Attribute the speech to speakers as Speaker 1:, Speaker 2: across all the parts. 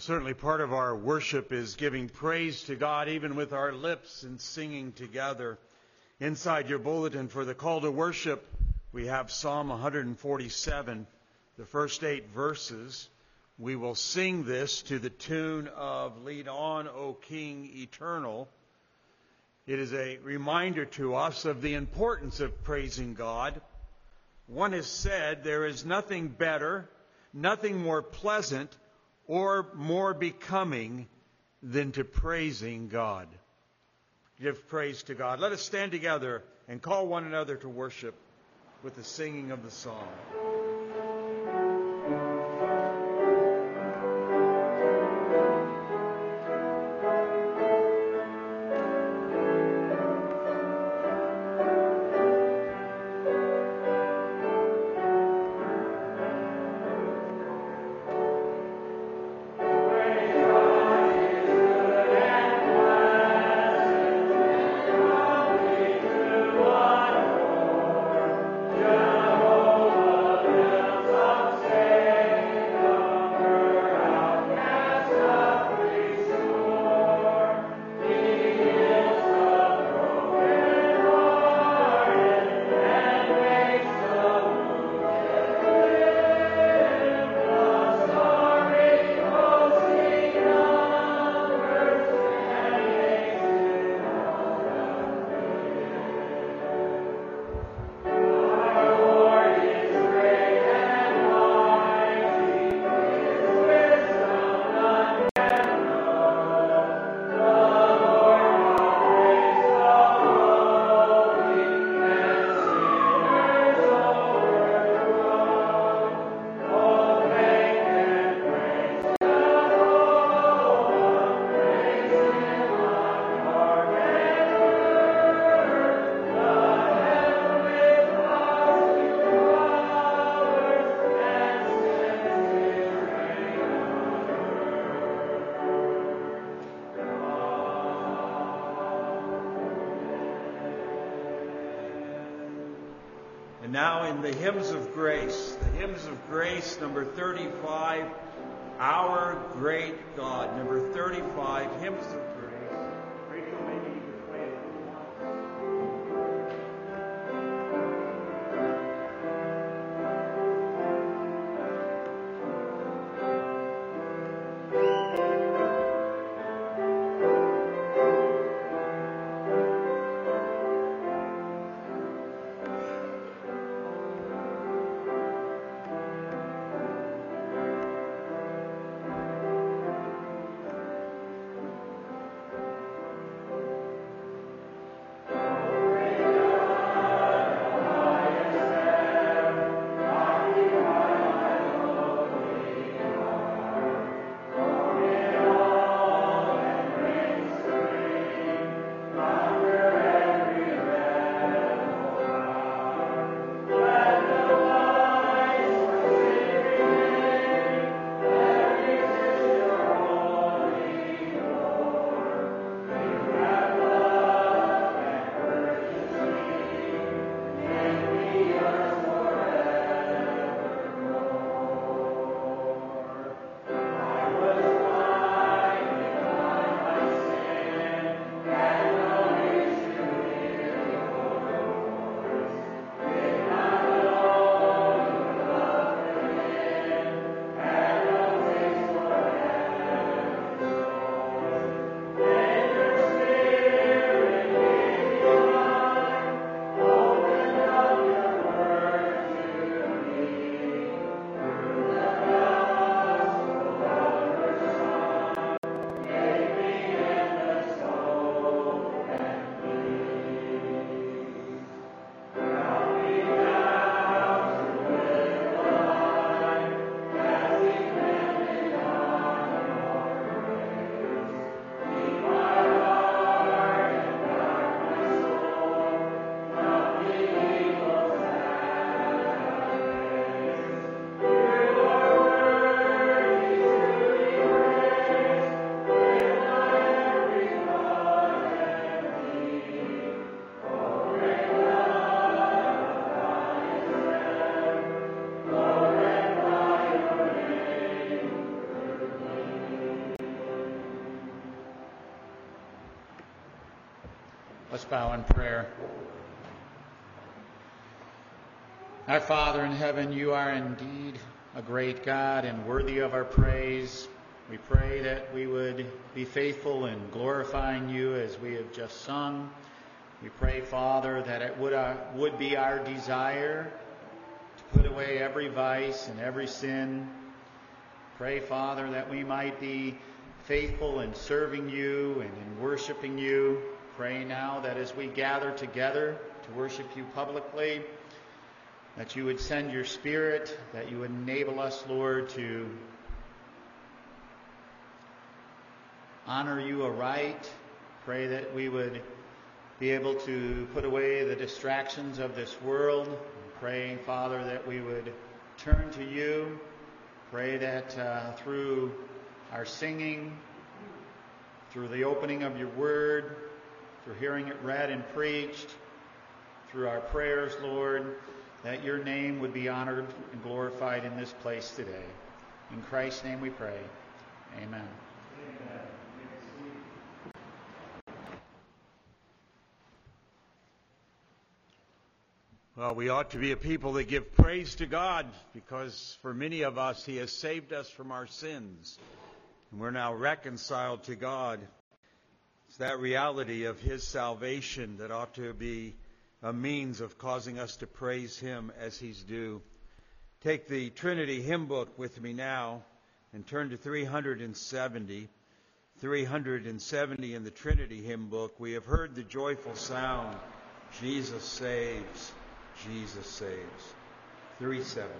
Speaker 1: certainly part of our worship is giving praise to God, even with our lips and singing together. Inside your bulletin for the call to worship, we have Psalm 147, the first eight verses. We will sing this to the tune of Lead On, O King Eternal. It is a reminder to us of the importance of praising God. One has said there is nothing better, nothing more pleasant, or more becoming than to praising God. Give praise to God. Let us stand together and call one another to worship with the singing of the song. Grace, number 35,
Speaker 2: bow in prayer. Our Father in heaven, you are indeed a great God and worthy of our praise. We pray that we would be faithful in glorifying you as we have just sung. We pray, Father, that it would, uh, would be our desire to put away every vice and every sin. Pray, Father, that we might be faithful in serving you and in worshiping you. Pray now that as we gather together to worship you publicly, that you would send your Spirit, that you would enable us, Lord, to honor you aright. Pray that we would be able to put away the distractions of this world. Pray, Father, that we would turn to you. Pray that uh, through our singing, through the opening of your word, through hearing it read and preached, through our prayers, Lord, that your name would be honored and glorified in this place today. In Christ's name we pray. Amen. Amen.
Speaker 1: Well, we ought to be a people that give praise to God because for many of us, He has saved us from our sins. And we're now reconciled to God. That reality of His salvation that ought to be a means of causing us to praise Him as He's due. Take the Trinity hymn book with me now and turn to 370. 370 in the Trinity hymn book. We have heard the joyful sound Jesus saves, Jesus saves. 370.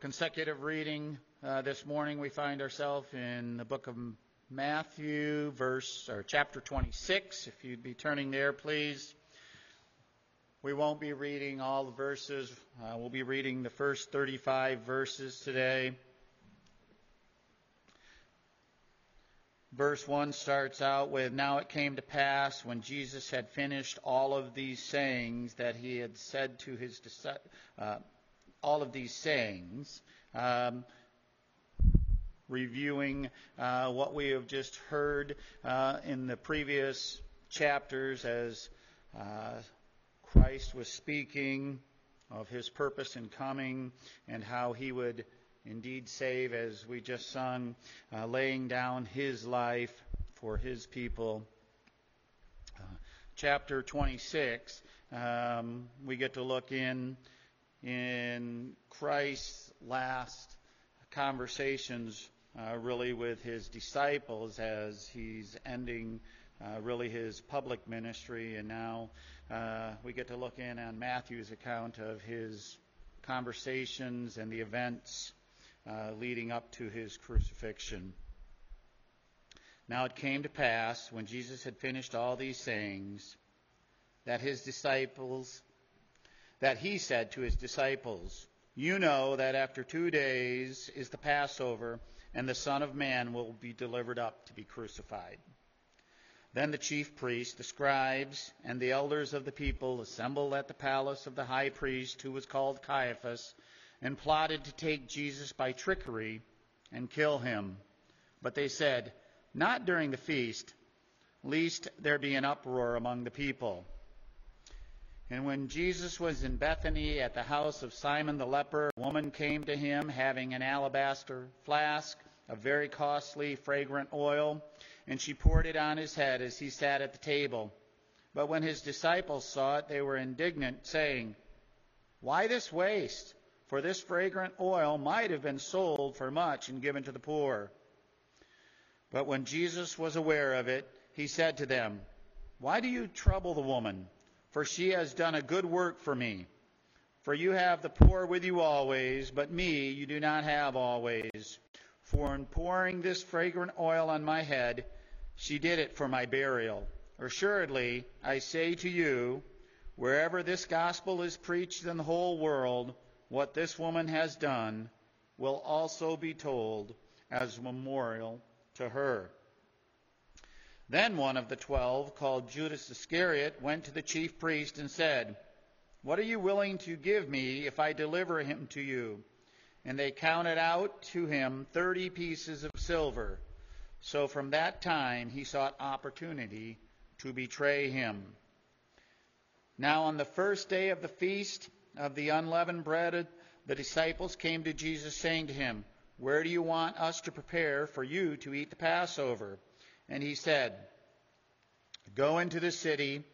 Speaker 2: Consecutive reading uh, this morning, we find ourselves in the book of Matthew, verse or chapter 26. If you'd be turning there, please. We won't be reading all the verses. Uh, we'll be reading the first 35 verses today. verse 1 starts out with Now it came to pass when Jesus had finished all of these sayings that he had said to his uh, all of these sayings, um, reviewing uh, what we have just heard uh, in the previous chapters as uh, Christ was speaking of his purpose in coming and how he would indeed save, as we just sung, uh, laying down his life for his people. Uh, chapter 26, um, we get to look in in Christ's last conversations, uh, really with his disciples as he's ending uh, really his public ministry, and now uh, we get to look in on Matthew's account of his conversations and the events uh, leading up to his crucifixion. Now it came to pass, when Jesus had finished all these sayings, that his disciples, that he said to his disciples, You know that after two days is the Passover, and the Son of Man will be delivered up to be crucified. Then the chief priests, the scribes, and the elders of the people assembled at the palace of the high priest, who was called Caiaphas, and plotted to take Jesus by trickery and kill him. But they said, Not during the feast, lest there be an uproar among the people. And when Jesus was in Bethany at the house of Simon the leper, a woman came to him having an alabaster flask of very costly, fragrant oil and she poured it on his head as he sat at the table. But when his disciples saw it, they were indignant, saying, Why this waste? For this fragrant oil might have been sold for much and given to the poor. But when Jesus was aware of it, he said to them, Why do you trouble the woman? For she has done a good work for me. For you have the poor with you always, but me you do not have always. For in pouring this fragrant oil on my head, she did it for my burial. Assuredly, I say to you, wherever this gospel is preached in the whole world, what this woman has done will also be told as a memorial to her. Then one of the twelve, called Judas Iscariot, went to the chief priest and said, What are you willing to give me if I deliver him to you? And they counted out to him thirty pieces of silver. So from that time he sought opportunity to betray him. Now on the first day of the feast of the unleavened bread, the disciples came to Jesus saying to him, Where do you want us to prepare for you to eat the Passover? And he said, Go into the city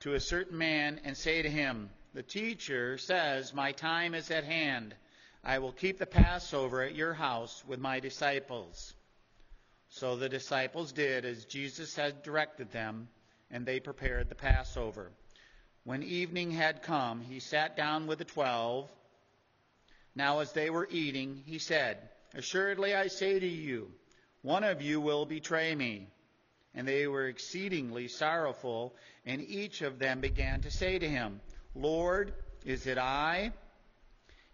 Speaker 2: to a certain man and say to him, The teacher says, My time is at hand. I will keep the Passover at your house with my disciples. So the disciples did as Jesus had directed them, and they prepared the Passover. When evening had come, he sat down with the twelve. Now, as they were eating, he said, Assuredly I say to you, one of you will betray me. And they were exceedingly sorrowful, and each of them began to say to him, Lord, is it I?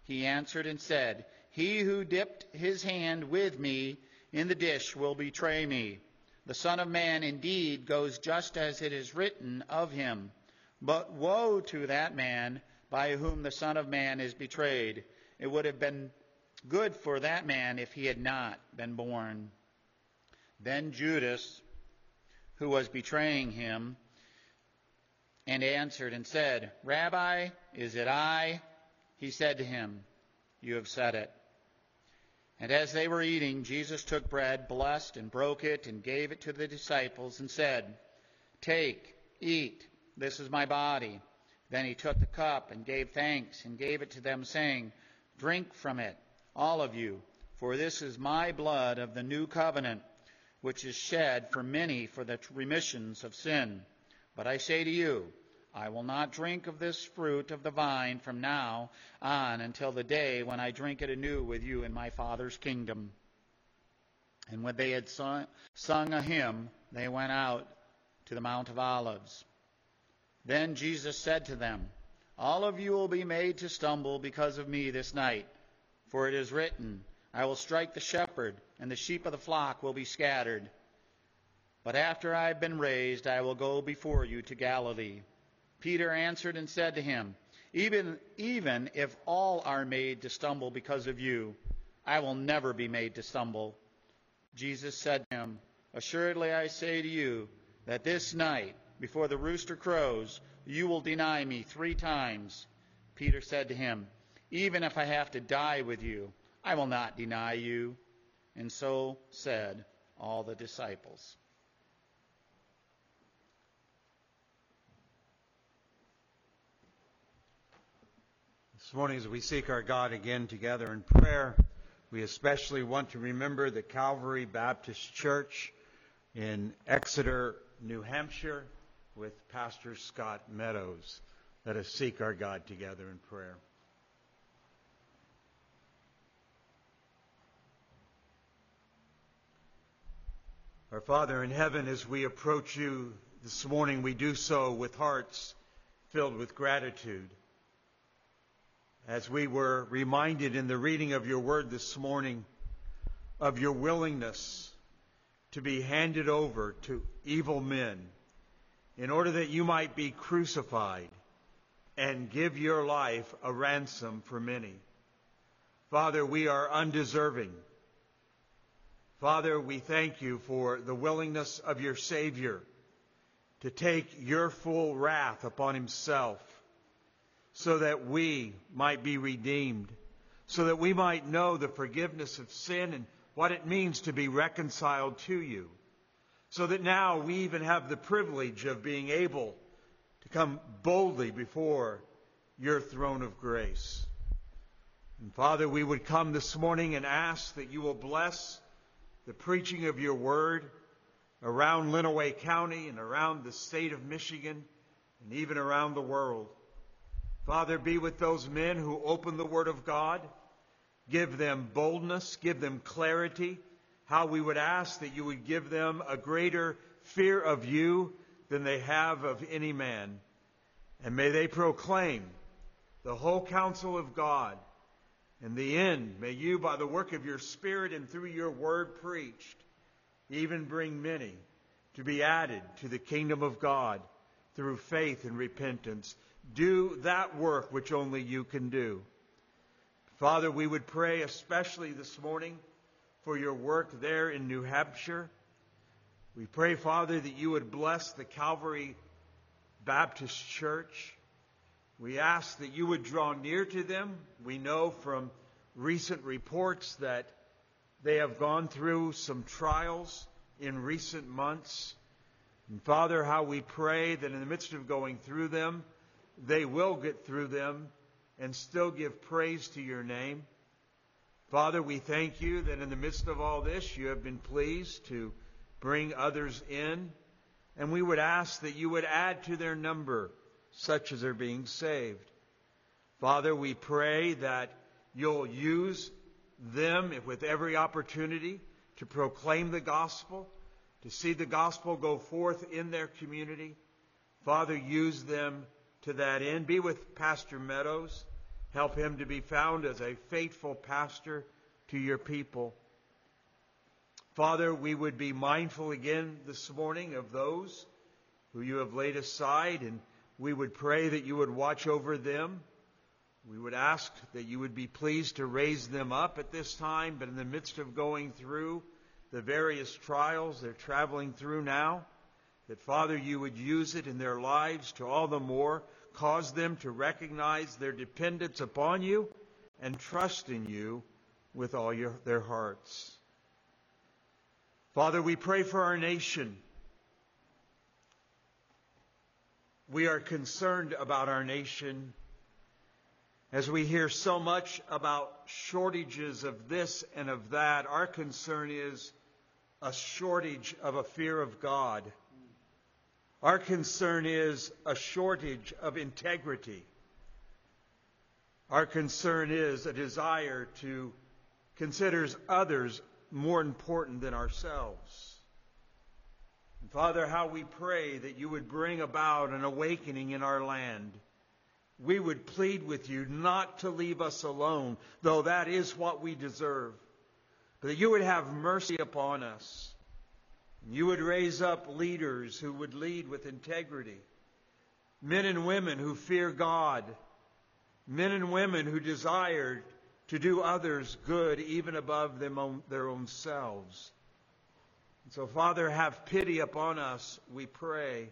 Speaker 2: He answered and said, He who dipped his hand with me in the dish will betray me. The Son of Man indeed goes just as it is written of him. But woe to that man by whom the Son of Man is betrayed. It would have been good for that man if he had not been born. Then Judas, who was betraying him, and answered and said, Rabbi, is it I? He said to him, You have said it. And as they were eating, Jesus took bread, blessed, and broke it, and gave it to the disciples, and said, Take, eat, this is my body. Then he took the cup and gave thanks, and gave it to them, saying, Drink from it, all of you, for this is my blood of the new covenant, which is shed for many for the remissions of sin. But I say to you, I will not drink of this fruit of the vine from now on until the day when I drink it anew with you in my Father's kingdom. And when they had sung, a hymn, they went out to the Mount of Olives. Then Jesus said to them, All of you will be made to stumble because of me this night. For it is written, I will strike the shepherd, and the sheep of the flock will be scattered. But after I have been raised, I will go before you to Galilee. Peter answered and said to him, even, even if all are made to stumble because of you, I will never be made to stumble. Jesus said to him, Assuredly I say to you that this night, before the rooster crows, you will deny me three times. Peter said to him, Even if I have to die with you, I will not deny you. And so said all the disciples.
Speaker 1: This morning, as we seek our God again together in prayer, we especially want to remember the Calvary Baptist Church in Exeter, New Hampshire, with Pastor Scott Meadows. Let us seek our God together in prayer. Our Father in heaven, as we approach you this morning, we do so with hearts filled with gratitude as we were reminded in the reading of your word this morning of your willingness to be handed over to evil men in order that you might be crucified and give your life a ransom for many. Father, we are undeserving. Father, we thank you for the willingness of your Savior to take your full wrath upon himself so that we might be redeemed, so that we might know the forgiveness of sin and what it means to be reconciled to you, so that now we even have the privilege of being able to come boldly before your throne of grace. And Father, we would come this morning and ask that you will bless the preaching of your word around Lenawee County and around the state of Michigan and even around the world. Father, be with those men who open the Word of God. Give them boldness, give them clarity. How we would ask that you would give them a greater fear of you than they have of any man. And may they proclaim the whole counsel of God. In the end, may you, by the work of your Spirit and through your word preached, even bring many to be added to the kingdom of God through faith and repentance do that work which only you can do. Father, we would pray especially this morning for your work there in New Hampshire. We pray, Father, that you would bless the Calvary Baptist Church. We ask that you would draw near to them. We know from recent reports that they have gone through some trials in recent months. And Father, how we pray that in the midst of going through them, they will get through them and still give praise to your name. Father, we thank you that in the midst of all this, you have been pleased to bring others in. And we would ask that you would add to their number such as are being saved. Father, we pray that you'll use them with every opportunity to proclaim the gospel, to see the gospel go forth in their community. Father, use them to that end. Be with Pastor Meadows. Help him to be found as a faithful pastor to your people. Father, we would be mindful again this morning of those who you have laid aside, and we would pray that you would watch over them. We would ask that you would be pleased to raise them up at this time, but in the midst of going through the various trials they're traveling through now, that Father, you would use it in their lives to all the more Cause them to recognize their dependence upon you and trust in you with all your, their hearts. Father, we pray for our nation. We are concerned about our nation as we hear so much about shortages of this and of that. Our concern is a shortage of a fear of God. Our concern is a shortage of integrity. Our concern is a desire to consider others more important than ourselves. And Father, how we pray that you would bring about an awakening in our land. We would plead with you not to leave us alone, though that is what we deserve, but that you would have mercy upon us You would raise up leaders who would lead with integrity, men and women who fear God, men and women who desire to do others good even above their own selves. And so, Father, have pity upon us, we pray.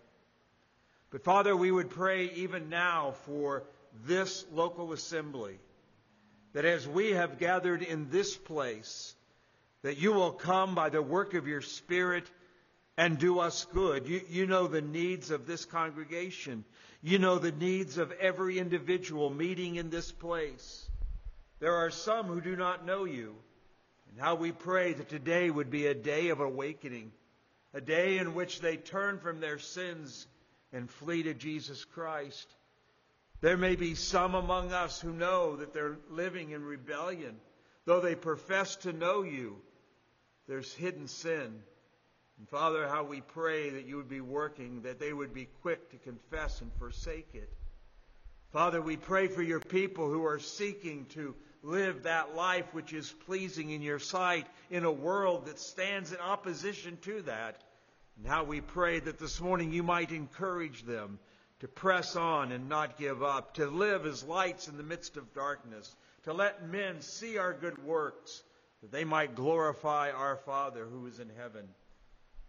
Speaker 1: But, Father, we would pray even now for this local assembly, that as we have gathered in this place, that you will come by the work of your Spirit and do us good. You, you know the needs of this congregation. You know the needs of every individual meeting in this place. There are some who do not know you. And how we pray that today would be a day of awakening, a day in which they turn from their sins and flee to Jesus Christ. There may be some among us who know that they're living in rebellion. Though they profess to know you, there's hidden sin. And Father, how we pray that you would be working, that they would be quick to confess and forsake it. Father, we pray for your people who are seeking to live that life which is pleasing in your sight in a world that stands in opposition to that. And how we pray that this morning you might encourage them to press on and not give up, to live as lights in the midst of darkness, to let men see our good works, that they might glorify our Father who is in heaven.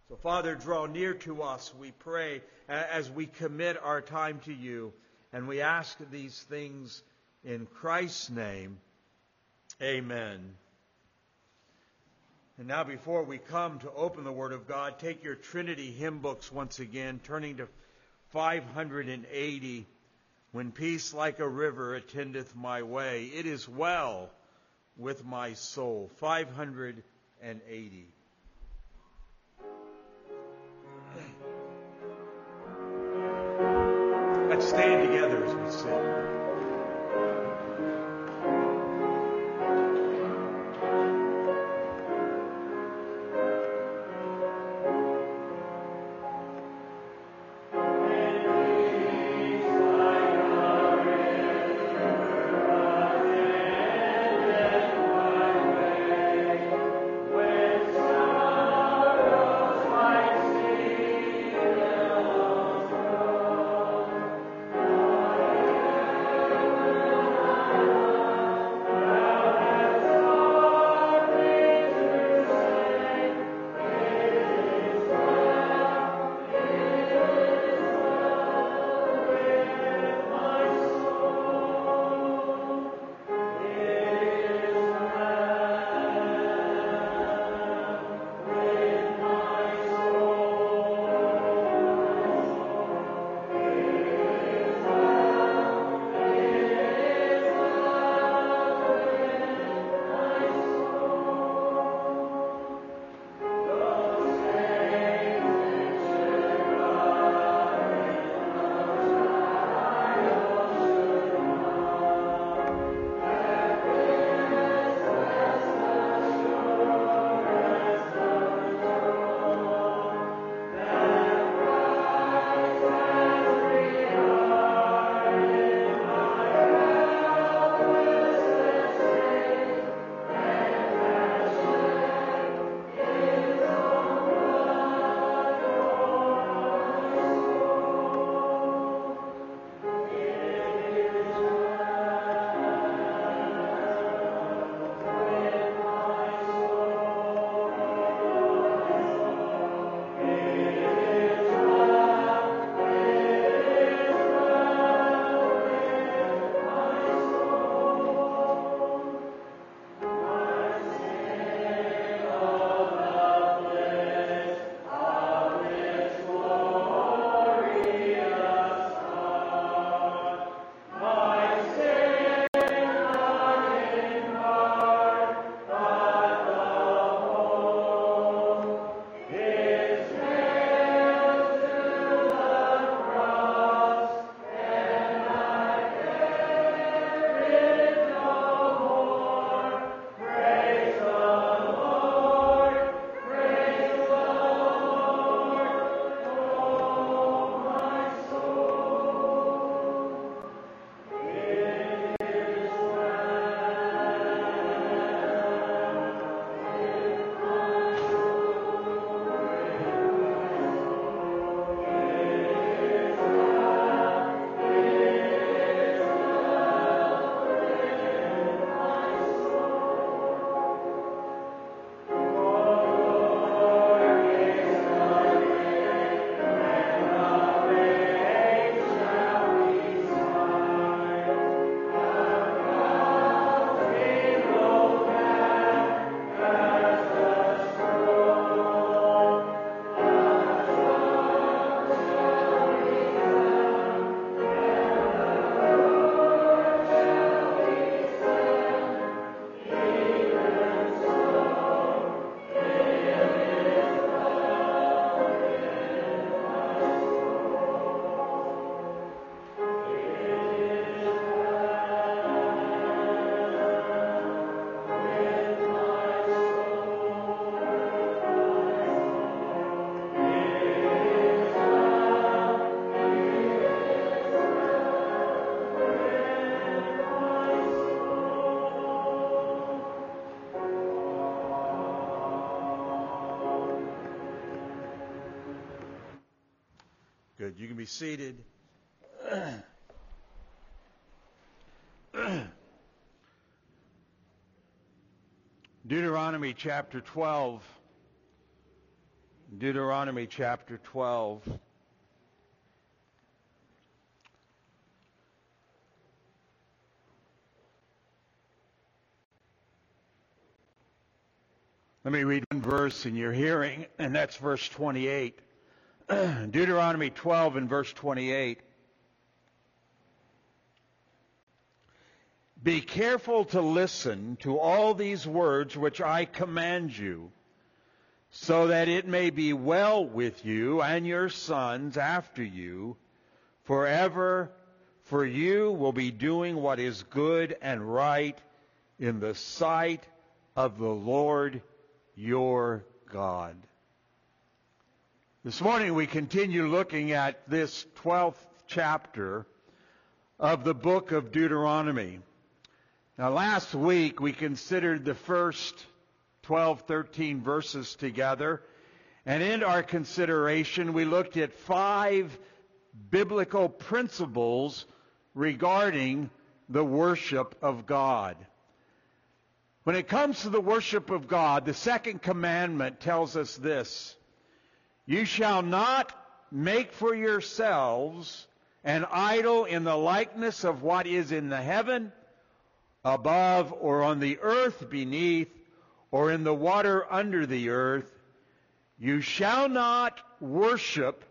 Speaker 1: So, Father, draw near to us, we pray, as we commit our time to you. And we ask these things in Christ's name. Amen. And now, before we come to open the Word of God, take your Trinity hymn books once again, turning to 580. When peace like a river attendeth my way, it is well with my soul. 580. Let's stand together as we sing. Seated. Deuteronomy chapter 12. Deuteronomy chapter 12. Let me read one verse in your hearing, and that's verse 28. Deuteronomy 12 and verse 28. Be careful to listen to all these words which I command you, so that it may be well with you and your sons after you forever, for you will be doing what is good and right in the sight of the Lord your God. This morning we continue looking at this 12th chapter of the book of Deuteronomy. Now last week we considered the first 12, 13 verses together. And in our consideration we looked at five biblical principles regarding the worship of God. When it comes to the worship of God, the second commandment tells us this. You shall not make for yourselves an idol in the likeness of what is in the heaven, above, or on the earth beneath, or in the water under the earth. You shall not worship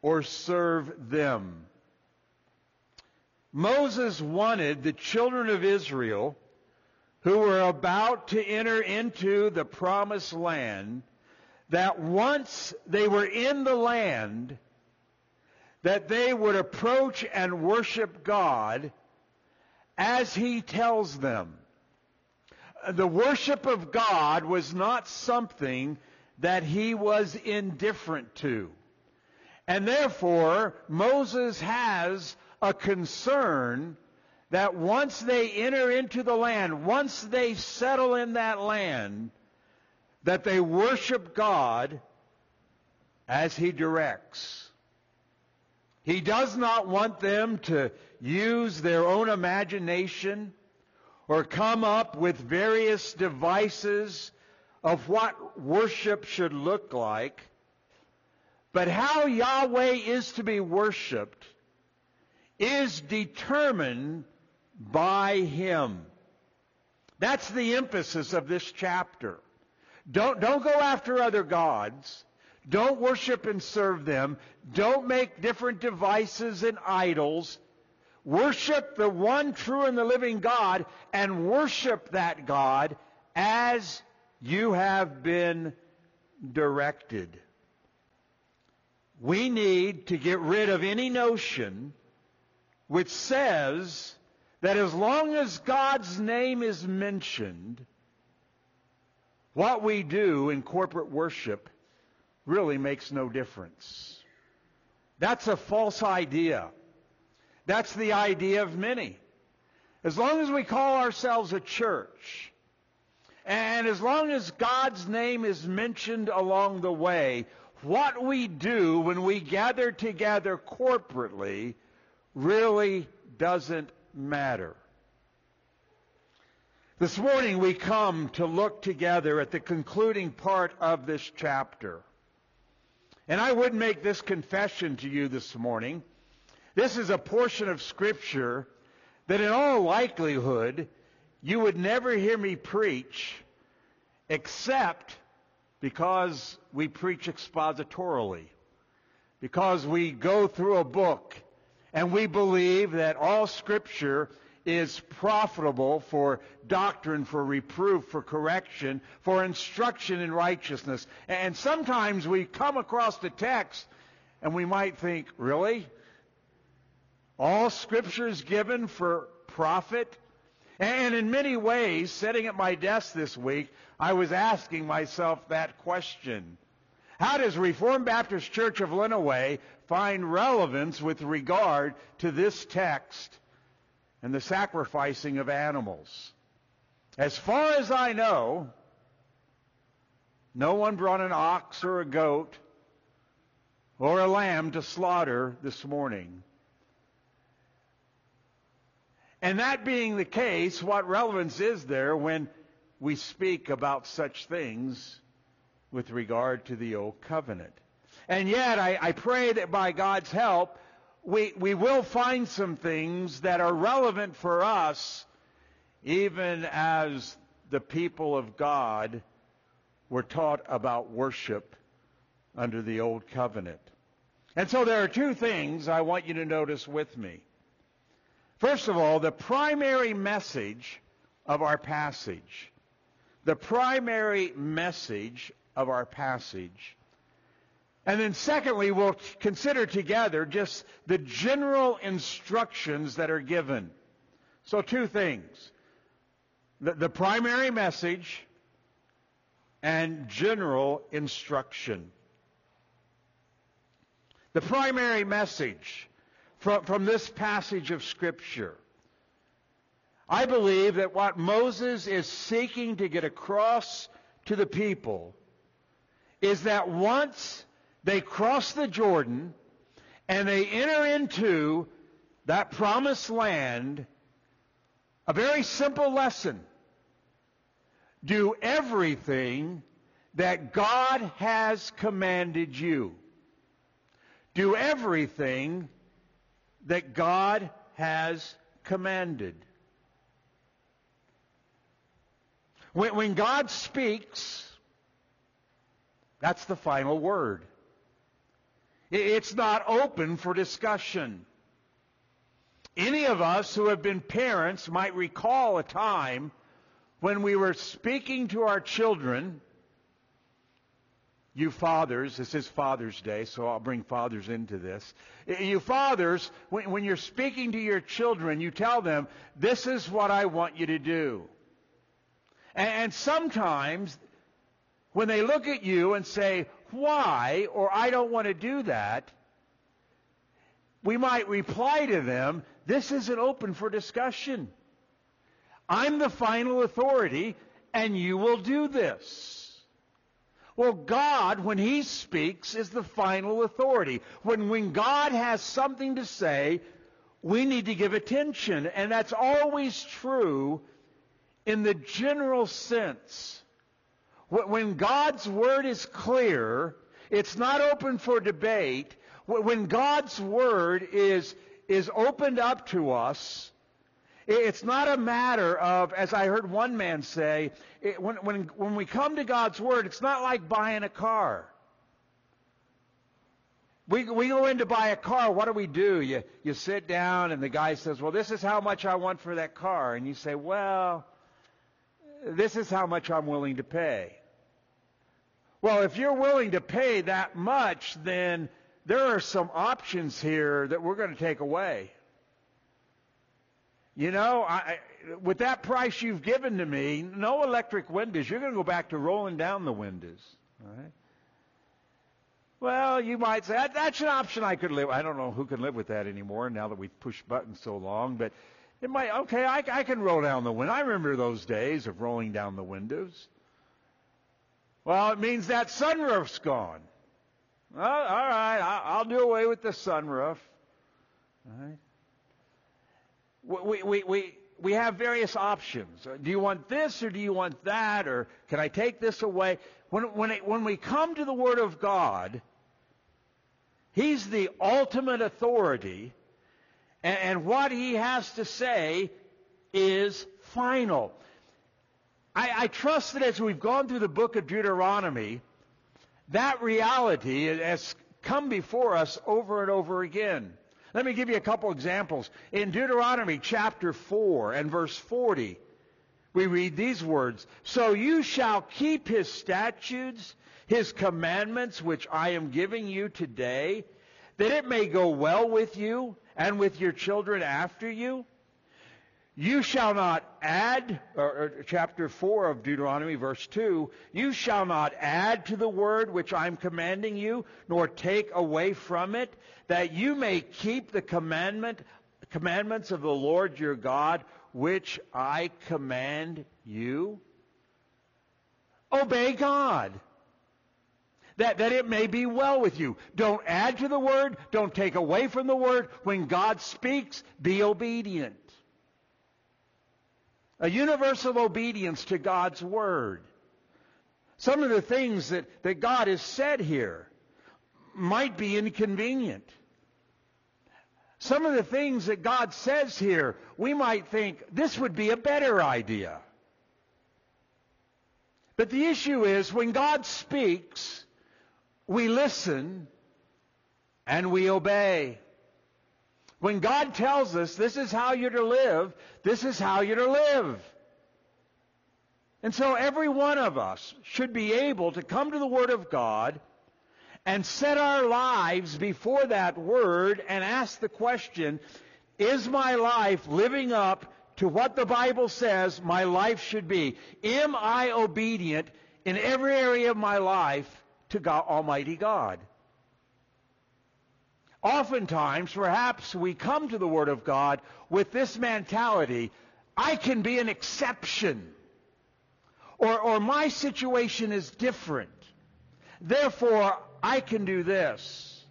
Speaker 1: or serve them. Moses wanted the children of Israel who were about to enter into the promised land, that once they were in the land, that they would approach and worship God as he tells them. The worship of God was not something that he was indifferent to. And therefore, Moses has a concern that once they enter into the land, once they settle in that land, that they worship God as He directs. He does not want them to use their own imagination or come up with various devices of what worship should look like. But how Yahweh is to be worshiped is determined by him. That's the emphasis of this chapter. Don't, don't go after other gods. Don't worship and serve them. Don't make different devices and idols. Worship the one true and the living God and worship that God as you have been directed. We need to get rid of any notion which says that as long as God's name is mentioned, what we do in corporate worship really makes no difference. That's a false idea. That's the idea of many. As long as we call ourselves a church, and as long as God's name is mentioned along the way, what we do when we gather together corporately really doesn't matter. This morning we come to look together at the concluding part of this chapter. And I would make this confession to you this morning. This is a portion of Scripture that in all likelihood you would never hear me preach except because we preach expositorily. Because we go through a book and we believe that all Scripture is profitable for doctrine, for reproof, for correction, for instruction in righteousness. And sometimes we come across the text and we might think, really? All Scripture is given for profit? And in many ways, sitting at my desk this week, I was asking myself that question. How does Reformed Baptist Church of Lenawee find relevance with regard to this text and the sacrificing of animals. As far as I know, no one brought an ox or a goat or a lamb to slaughter this morning. And that being the case, what relevance is there when we speak about such things with regard to the old covenant? And yet, I, I pray that by God's help, we, we will find some things that are relevant for us, even as the people of God were taught about worship under the old covenant. And so there are two things I want you to notice with me. First of all, the primary message of our passage. The primary message of our passage. And then secondly, we'll consider together just the general instructions that are given. So two things. The, the primary message and general instruction. The primary message from, from this passage of Scripture. I believe that what Moses is seeking to get across to the people is that once they cross the Jordan and they enter into that promised land, a very simple lesson. Do everything that God has commanded you. Do everything that God has commanded. When, God speaks, that's the final word. It's not open for discussion. Any of us who have been parents might recall a time when we were speaking to our children you fathers, this is Father's Day, so I'll bring fathers into this. You fathers, when, you're speaking to your children, you tell them, this is what I want you to do. And sometimes, when they look at you and say, why, or I don't want to do that, we might reply to them, this isn't open for discussion. I'm the final authority, and you will do this. Well, God, when He speaks, is the final authority. When, when God has something to say, we need to give attention. And that's always true in the general sense. When God's Word is clear, it's not open for debate. When God's Word is, is opened up to us, it's not a matter of, as I heard one man say, it, when, when, when we come to God's Word, it's not like buying a car. We, we go in to buy a car, what do we do? You, you sit down and the guy says, well, this is how much I want for that car. And you say, well, this is how much I'm willing to pay. Well, if you're willing to pay that much, then there are some options here that we're going to take away. You know, I, with that price you've given to me, no electric windows. You're going to go back to rolling down the windows. All right? Well, you might say that, that's an option I could live. I don't know who can live with that anymore now that we've pushed buttons so long, but it might. Okay, I, I can roll down the window. I remember those days of rolling down the windows. Well, it means that sunroof's gone. Well, all right, I'll, I'll do away with the sunroof. All right we, we, we, we have various options. Uh, do you want this or do you want that? Or can I take this away? When, when, it, when we come to the Word of God, He's the ultimate authority, and, and what He has to say is final. I, I trust that as we've gone through the book of Deuteronomy, that reality has come before us over and over again. Let me give you a couple examples. In Deuteronomy chapter 4 and verse 40, we read these words, So you shall keep his statutes, his commandments, which I am giving you today, that it may go well with you and with your children after you. You shall not add, or, or, chapter 4 of Deuteronomy, verse 2, you shall not add to the word which I'm commanding you, nor take away from it, that you may keep the commandment, commandments of the Lord your God, which I command you. Obey God. That, that it may be well with you. Don't add to the word. Don't take away from the word. When God speaks, be obedient. A universal obedience to God's word. Some of the things that, that God has said here might be inconvenient. Some of the things that God says here, we might think this would be a better idea. But the issue is when God speaks, we listen and we obey. When God tells us this is how you're to live, this is how you're to live. And so every one of us should be able to come to the Word of God and set our lives before that Word and ask the question, is my life living up to what the Bible says my life should be? Am I obedient in every area of my life to God, Almighty God? Oftentimes, perhaps we come to the Word of God with this mentality, I can be an exception. Or, or my situation is different. Therefore, I can do this.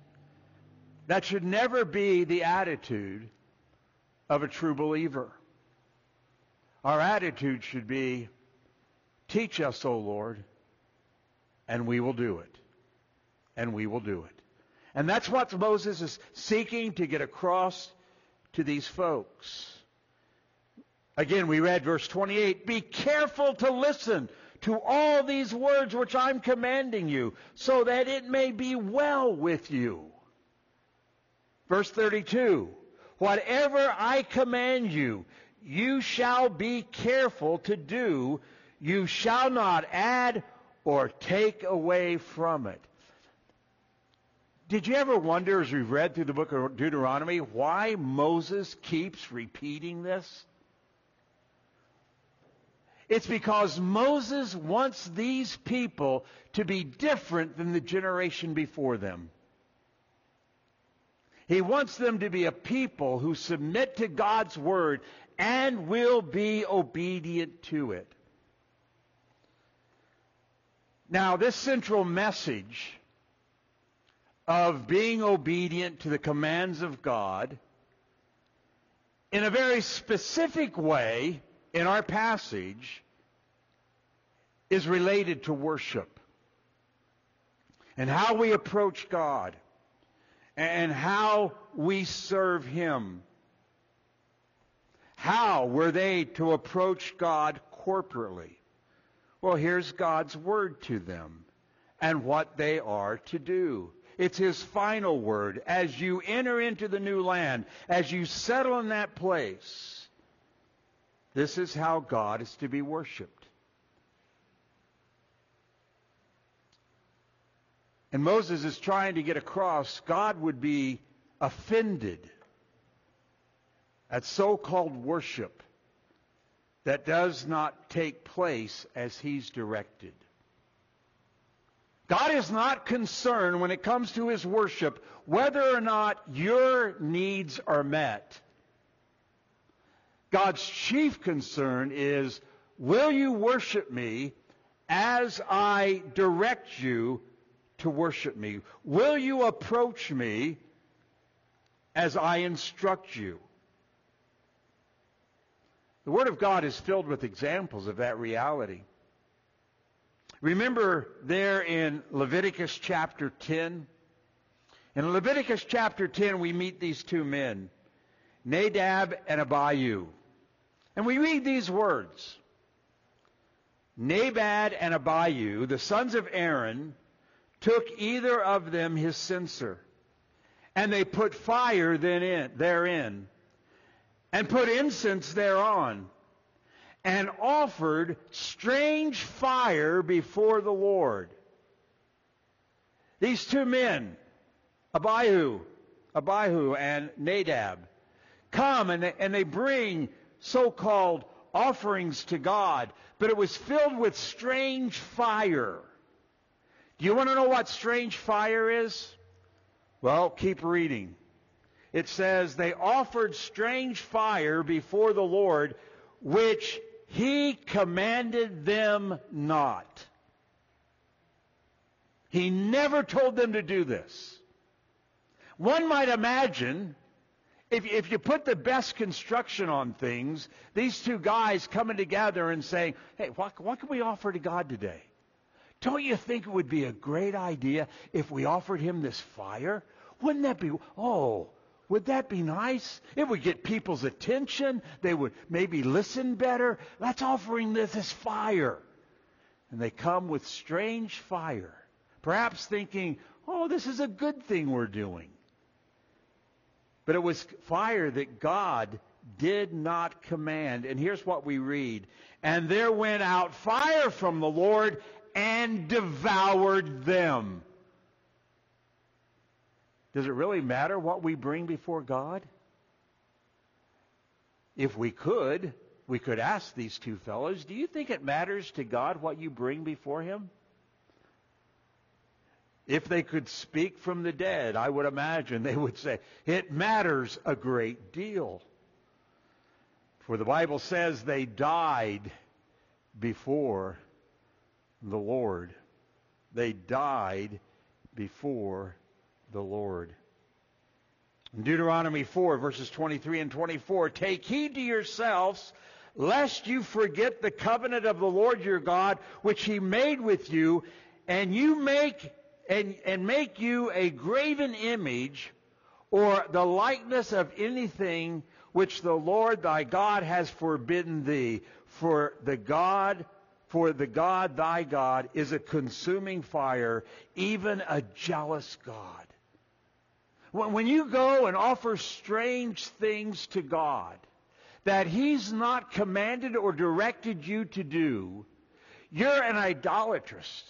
Speaker 1: That should never be the attitude of a true believer. Our attitude should be, teach us, O Lord, and we will do it. And we will do it. And that's what Moses is seeking to get across to these folks. Again, we read verse 28, Be careful to listen to all these words which I'm commanding you, so that it may be well with you. Verse 32, Whatever I command you, you shall be careful to do. You shall not add or take away from it. Did you ever wonder, as we've read through the book of Deuteronomy, why Moses keeps repeating this? It's because Moses wants these people to be different than the generation before them. He wants them to be a people who submit to God's word and will be obedient to it. Now, this central message of being obedient to the commands of God in a very specific way in our passage is related to worship and how we approach God and how we serve Him. How were they to approach God corporately? Well, here's God's word to them and what they are to do. It's his final word. As you enter into the new land, as you settle in that place, this is how God is to be worshiped. And Moses is trying to get across God would be offended at so-called worship that does not take place as he's directed. God is not concerned when it comes to his worship whether or not your needs are met. God's chief concern is, will you worship me as I direct you to worship me? Will you approach me as I instruct you? The Word of God is filled with examples of that reality. Remember there in Leviticus chapter 10? In Leviticus chapter 10, we meet these two men, Nadab and Abihu. And we read these words. Nadab and Abihu, the sons of Aaron, took either of them his censer, and they put fire therein, and put incense thereon, and offered strange fire before the Lord. These two men, Abihu, Abihu and Nadab, come and they, and they bring so-called offerings to God, but it was filled with strange fire. Do you want to know what strange fire is? Well, keep reading. It says, They offered strange fire before the Lord, which he commanded them not. He never told them to do this. One might imagine if, if you put the best construction on things, these two guys coming together and saying, hey, what, what can we offer to God today? Don't you think it would be a great idea if we offered him this fire? Wouldn't that be, oh, would that be nice? It would get people's attention. They would maybe listen better. Let's offering this, this fire. And they come with strange fire, perhaps thinking, oh, this is a good thing we're doing. But it was fire that God did not command. And here's what we read. And there went out fire from the Lord and devoured them. Does it really matter what we bring before God? If we could, we could ask these two fellows, do you think it matters to God what you bring before Him? If they could speak from the dead, I would imagine they would say, it matters a great deal. For the Bible says they died before the Lord. They died before the Lord. Deuteronomy 4, verses 23 and 24, take heed to yourselves, lest you forget the covenant of the Lord your God, which he made with you, and you make and, and make you a graven image or the likeness of anything which the Lord thy God has forbidden thee. For the God for the God, thy God, is a consuming fire, even a jealous God. When you go and offer strange things to God that he's not commanded or directed you to do, you're an idolatrist.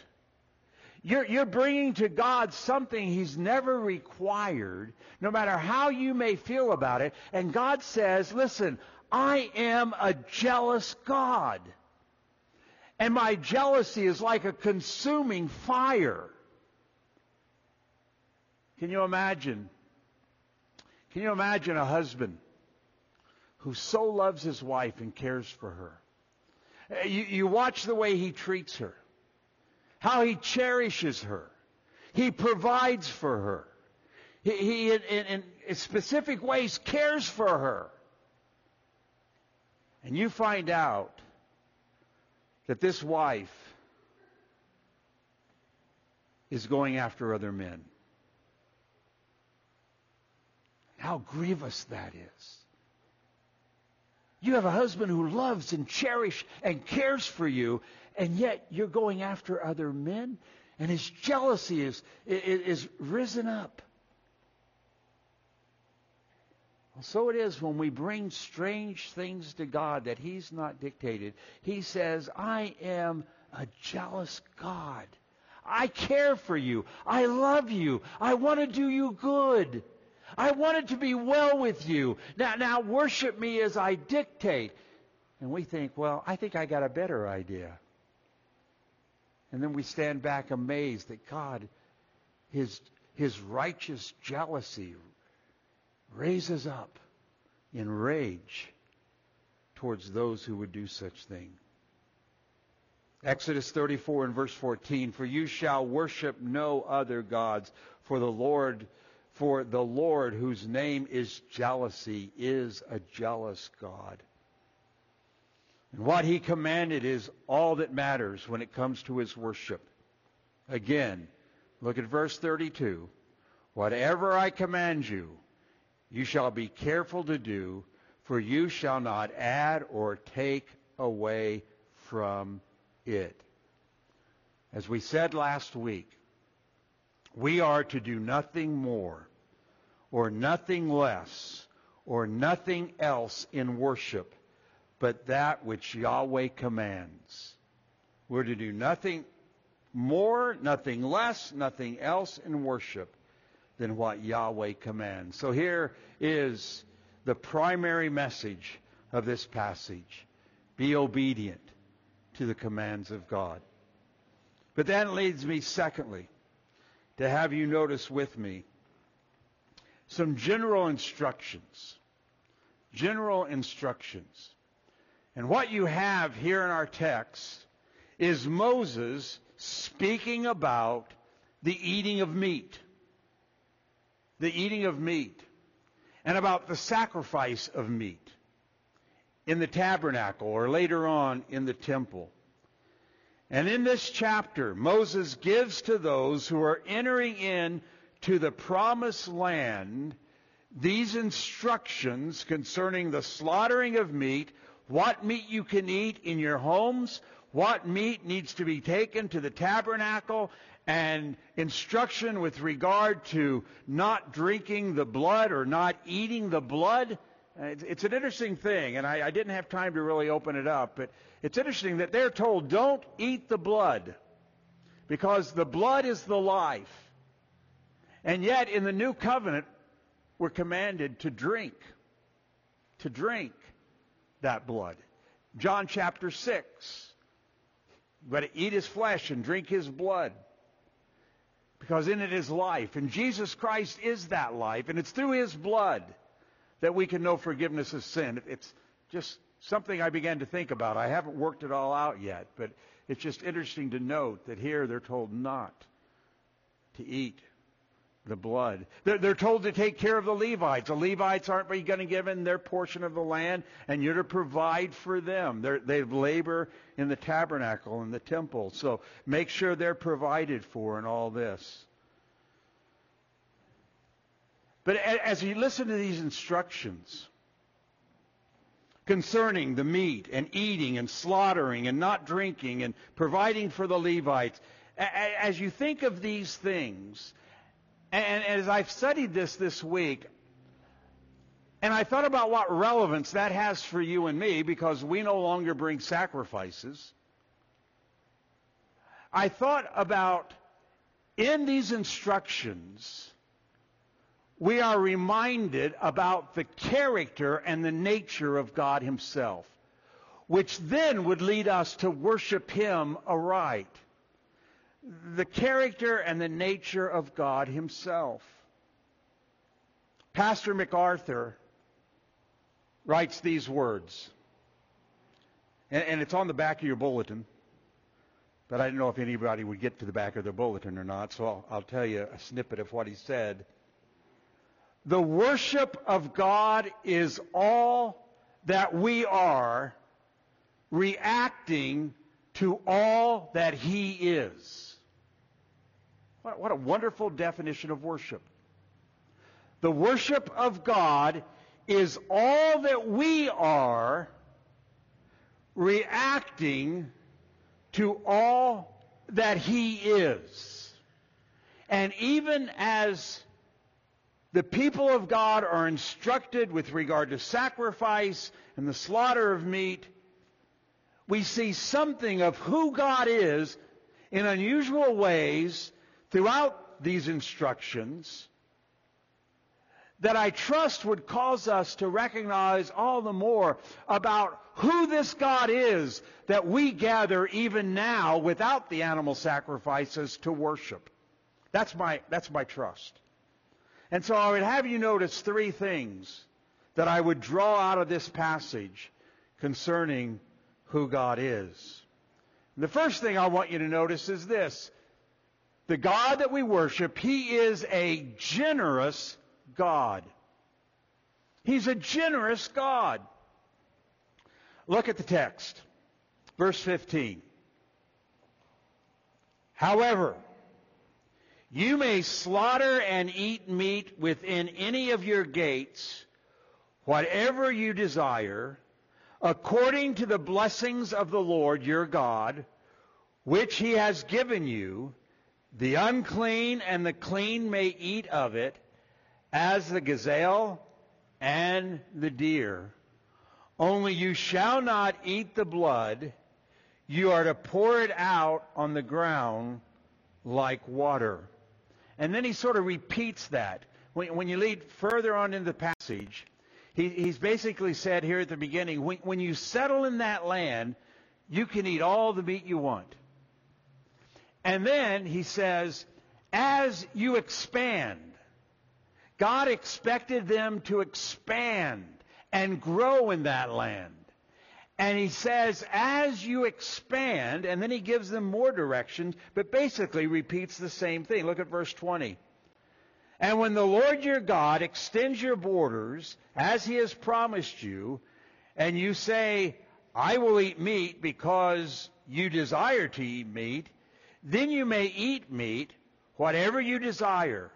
Speaker 1: You're, you're bringing to God something he's never required, no matter how you may feel about it. And God says, listen, I am a jealous God. And my jealousy is like a consuming fire. Can you imagine? Can you imagine a husband who so loves his wife and cares for her? You, you watch the way he treats her, how he cherishes her, he provides for her, he, he in, in, in specific ways cares for her. And you find out that this wife is going after other men. How grievous that is. You have a husband who loves and cherishes and cares for you, and yet you're going after other men, and his jealousy is, is, is risen up. Well, so it is when we bring strange things to God that He's not dictated. He says, I am a jealous God. I care for you. I love you. I want to do you good. I want it to be well with you. Now, now worship me as I dictate. And we think, well, I think I got a better idea. And then we stand back amazed that God, His, His righteous jealousy raises up in rage towards those who would do such thing. Exodus 34 and verse 14, for you shall worship no other gods, for the Lord, for the Lord whose name is jealousy is a jealous God. And what he commanded is all that matters when it comes to his worship. Again, look at verse 32. Whatever I command you, you shall be careful to do, for you shall not add or take away from it. As we said last week, we are to do nothing more or nothing less or nothing else in worship but that which Yahweh commands. We're to do nothing more, nothing less, nothing else in worship than what Yahweh commands. So here is the primary message of this passage. Be obedient to the commands of God. But that leads me, secondly, to have you notice with me some general instructions. General instructions. And what you have here in our text is Moses speaking about the eating of meat. The eating of meat. And about the sacrifice of meat in the tabernacle or later on in the temple. And in this chapter, Moses gives to those who are entering in to the promised land these instructions concerning the slaughtering of meat, what meat you can eat in your homes, what meat needs to be taken to the tabernacle, and instruction with regard to not drinking the blood or not eating the blood. Uh, it's an interesting thing, and I, I didn't have time to really open it up, but it's interesting that they're told, don't eat the blood, because the blood is the life. And yet, in the new covenant, we're commanded to drink, to drink that blood. John chapter 6. We've got to eat his flesh and drink his blood. Because in it is life. And Jesus Christ is that life. And it's through his blood that we can know forgiveness of sin. It's just something I began to think about. I haven't worked it all out yet. But it's just interesting to note that here they're told not to eat the blood. They're, they're, told to take care of the Levites. The Levites aren't going to give in their portion of the land, and you're to provide for them. They're, they labor in the tabernacle and the temple. So make sure they're provided for in all this. But as you listen to these instructions concerning the meat and eating and slaughtering and not drinking and providing for the Levites, as you think of these things, and, as I've studied this this week, and I thought about what relevance that has for you and me because we no longer bring sacrifices. I thought about in these instructions, we are reminded about the character and the nature of God Himself, which then would lead us to worship Him aright the character and the nature of God Himself. Pastor MacArthur writes these words, and, it's on the back of your bulletin, but I don't know if anybody would get to the back of their bulletin or not, so I'll tell you a snippet of what he said. The worship of God is all that we are reacting to all that He is. What, what a wonderful definition of worship. The worship of God is all that we are reacting to all that He is. And even as the people of God are instructed with regard to sacrifice and the slaughter of meat, we see something of who God is in unusual ways throughout these instructions that I trust would cause us to recognize all the more about who this God is that we gather even now without the animal sacrifices to worship. That's my, that's my trust. And so I would have you notice three things that I would draw out of this passage concerning who God is. The first thing I want you to notice is this the God that we worship, He is a generous God. He's a generous God. Look at the text. Verse 15. However, you may slaughter and eat meat within any of your gates, whatever you desire, according to the blessings of the Lord your God, which he has given you, the unclean and the clean may eat of it, as the gazelle and the deer. Only you shall not eat the blood. You are to pour it out on the ground like water. And then he sort of repeats that. When, when you lead further on in the passage, he, he's basically said here at the beginning, when, when you settle in that land, you can eat all the meat you want. And then he says, as you expand, God expected them to expand and grow in that land. And he says, as you expand, and then he gives them more directions, but basically repeats the same thing. Look at verse 20. And when the Lord your God extends your borders, as he has promised you, and you say, I will eat meat because you desire to eat meat, then you may eat meat, whatever you desire.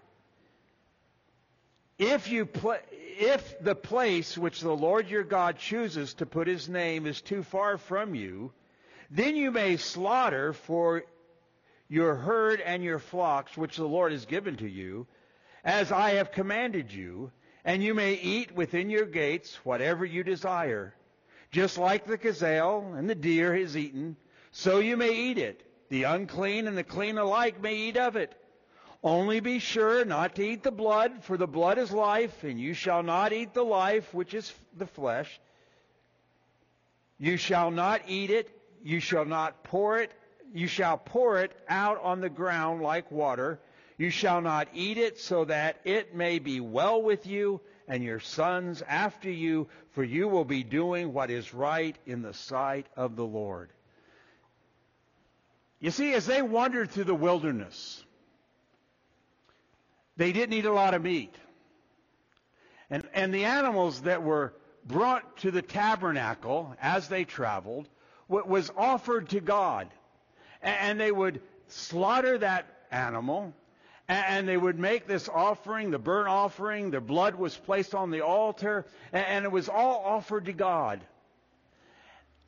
Speaker 1: If you pl- if the place which the Lord your God chooses to put his name is too far from you, then you may slaughter for your herd and your flocks which the Lord has given to you, as I have commanded you, and you may eat within your gates whatever you desire. Just like the gazelle and the deer has eaten, so you may eat it. The unclean and the clean alike may eat of it. Only be sure not to eat the blood, for the blood is life, and you shall not eat the life, which is the flesh. You shall not eat it, you shall not pour it, you shall pour it out on the ground like water. You shall not eat it, so that it may be well with you and your sons after you, for you will be doing what is right in the sight of the Lord. You see, as they wandered through the wilderness, they didn't eat a lot of meat. And, and the animals that were brought to the tabernacle as they traveled was offered to God. And they would slaughter that animal and they would make this offering, the burnt offering, their blood was placed on the altar, and it was all offered to God.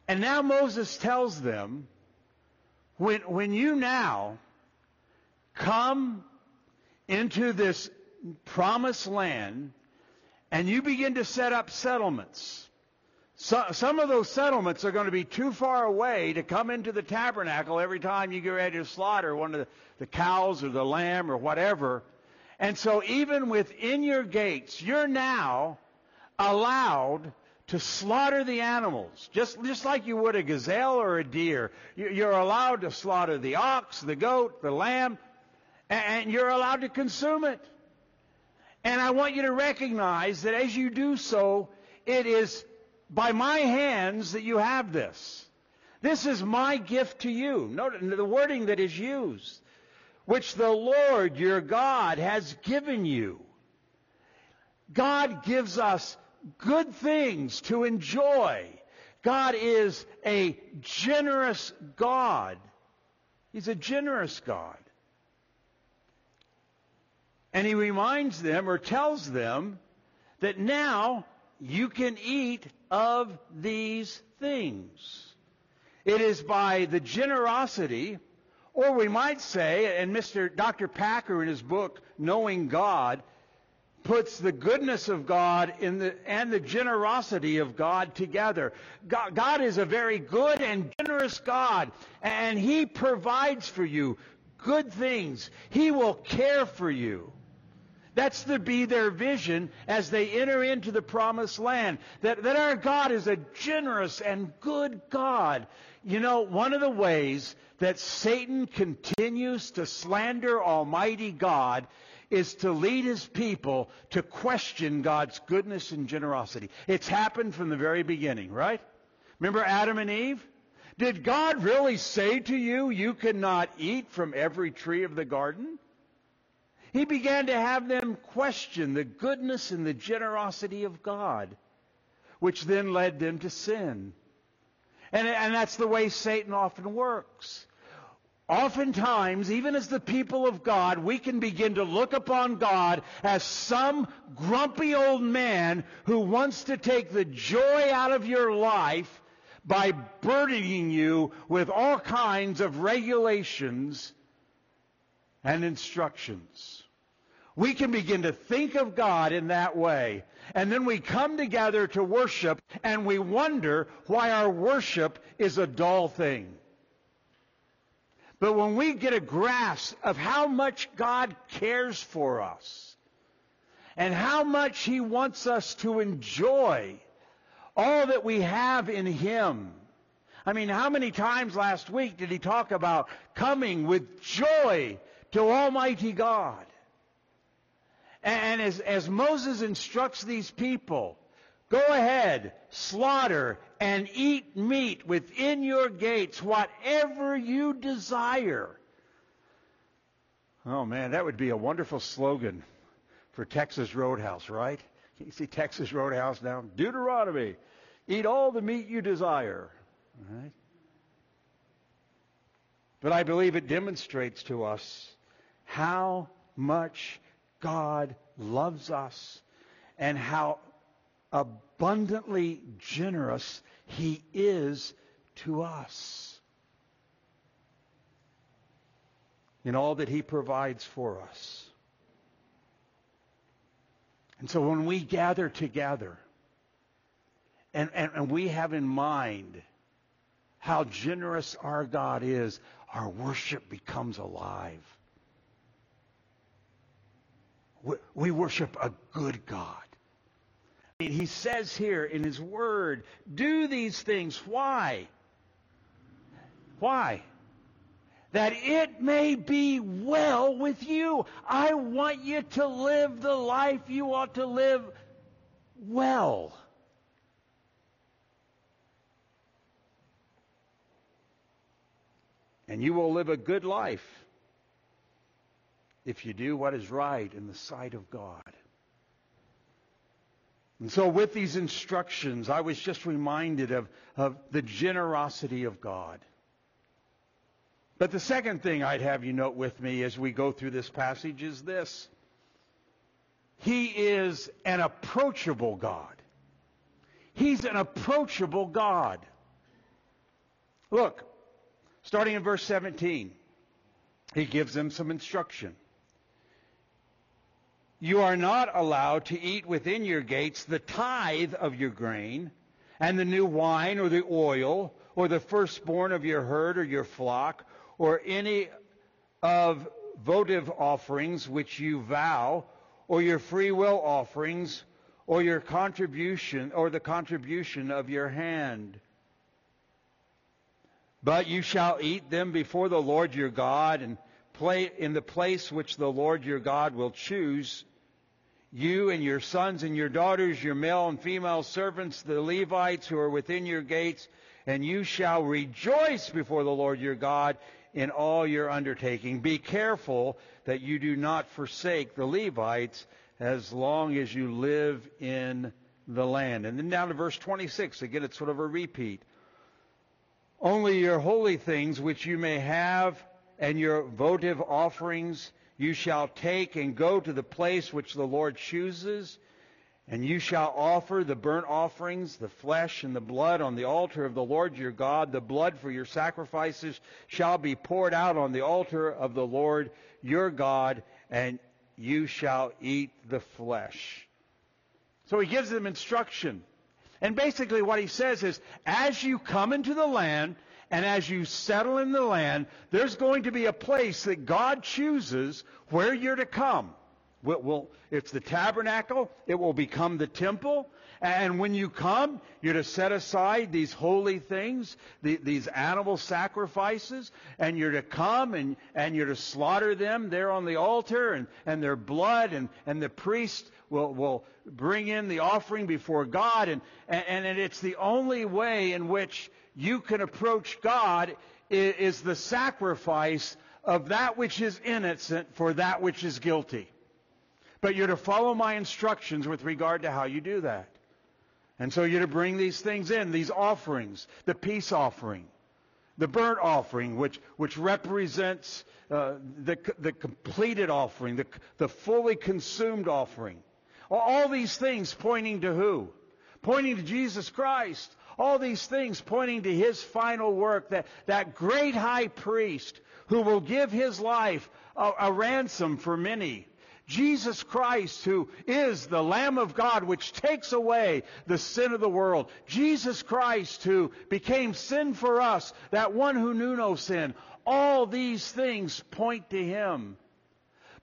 Speaker 1: And now Moses tells them, when, when you now come into this promised land and you begin to set up settlements. So, some of those settlements are going to be too far away to come into the tabernacle every time you get ready to slaughter one of the, the cows or the lamb or whatever. And so even within your gates, you're now allowed to slaughter the animals, just, just like you would a gazelle or a deer. You're allowed to slaughter the ox, the goat, the lamb, and you're allowed to consume it. And I want you to recognize that as you do so, it is by my hands that you have this. This is my gift to you. Note the wording that is used, which the Lord your God has given you. God gives us good things to enjoy. God is a generous God. He's a generous God. And he reminds them or tells them that now you can eat of these things. It is by the generosity, or we might say, and Mr. Dr. Packer in his book, Knowing God, puts the goodness of God in the, and the generosity of God together. God, God is a very good and generous God, and He provides for you good things. He will care for you. That's to be their vision as they enter into the promised land. That, that our God is a generous and good God. You know, one of the ways that Satan continues to slander Almighty God is to lead his people to question God's goodness and generosity. It's happened from the very beginning, right? Remember Adam and Eve? Did God really say to you, you cannot eat from every tree of the garden? He began to have them question the goodness and the generosity of God, which then led them to sin. And, and that's the way Satan often works. Oftentimes, even as the people of God, we can begin to look upon God as some grumpy old man who wants to take the joy out of your life by burdening you with all kinds of regulations and instructions. We can begin to think of God in that way. And then we come together to worship and we wonder why our worship is a dull thing. But when we get a grasp of how much God cares for us and how much He wants us to enjoy all that we have in Him. I mean, how many times last week did He talk about coming with joy to Almighty God? And as, as Moses instructs these people, Go ahead, slaughter and eat meat within your gates, whatever you desire. Oh man, that would be a wonderful slogan for Texas Roadhouse, right? You see Texas Roadhouse now? Deuteronomy. Eat all the meat you desire. But I believe it demonstrates to us how much God loves us and how abundantly generous he is to us in all that he provides for us. And so when we gather together and, and, and we have in mind how generous our God is, our worship becomes alive. We, worship a good God. He says here in his word, do these things. Why? Why? That it may be well with you. I want you to live the life you ought to live well. And you will live a good life if you do what is right in the sight of God. And so, with these instructions, I was just reminded of, of the generosity of God. But the second thing I'd have you note with me as we go through this passage is this He is an approachable God. He's an approachable God. Look, starting in verse 17, he gives them some instruction. You are not allowed to eat within your gates the tithe of your grain, and the new wine or the oil, or the firstborn of your herd or your flock, or any of votive offerings which you vow, or your free will offerings, or your contribution, or the contribution of your hand. But you shall eat them before the Lord your God, and play in the place which the Lord your God will choose you and your sons and your daughters, your male and female servants, the Levites who are within your gates, and you shall rejoice before the Lord your God in all your undertaking. Be careful that you do not forsake the Levites as long as you live in the land. And then down to verse 26, again, it's sort of a repeat. Only your holy things which you may have and your votive offerings you shall take and go to the place which the Lord chooses, and you shall offer the burnt offerings, the flesh and the blood on the altar of the Lord your God. The blood for your sacrifices shall be poured out on the altar of the Lord your God, and you shall eat the flesh. So he gives them instruction. And basically what he says is, as you come into the land, and as you settle in the land, there's going to be a place that God chooses where you're to come. It will, it's the tabernacle. It will become the temple. And when you come, you're to set aside these holy things, the, these animal sacrifices, and you're to come and, and you're to slaughter them there on the altar and, and their blood, and, and the priest will, will bring in the offering before God. And, and, and it's the only way in which you can approach God is the sacrifice of that which is innocent for that which is guilty. But you're to follow my instructions with regard to how you do that. And so you're to bring these things in, these offerings, the peace offering, the burnt offering, which, which represents uh, the, the completed offering, the, the fully consumed offering. All these things pointing to who? Pointing to Jesus Christ. All these things pointing to his final work, that, that great high priest who will give his life a, a ransom for many. Jesus Christ, who is the Lamb of God, which takes away the sin of the world. Jesus Christ, who became sin for us, that one who knew no sin. All these things point to him.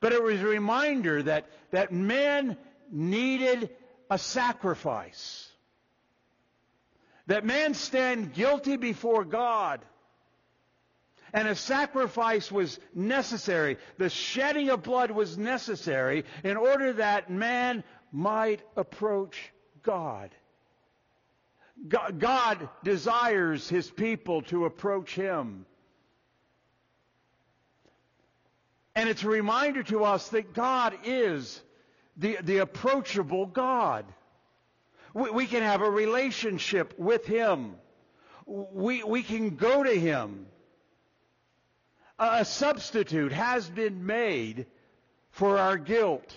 Speaker 1: But it was a reminder that, that men needed a sacrifice that man stand guilty before God. And a sacrifice was necessary. The shedding of blood was necessary in order that man might approach God. God desires His people to approach Him. And it's a reminder to us that God is the, the approachable God. We, we can have a relationship with Him. We, we can go to Him. A, a substitute has been made for our guilt.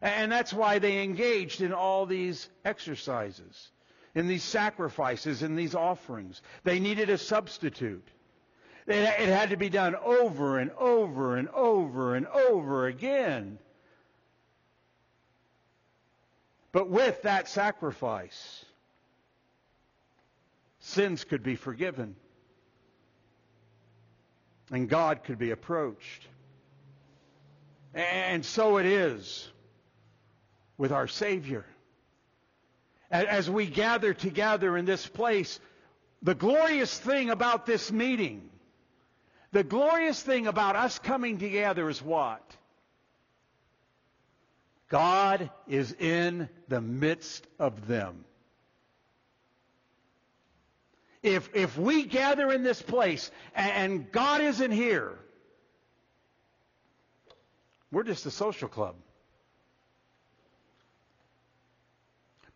Speaker 1: And that's why they engaged in all these exercises, in these sacrifices, in these offerings. They needed a substitute. It had to be done over and over and over and over again. But with that sacrifice, sins could be forgiven. And God could be approached. And so it is with our Savior. As we gather together in this place, the glorious thing about this meeting, the glorious thing about us coming together is what? God is in the midst of them. If, if we gather in this place and God isn't here, we're just a social club.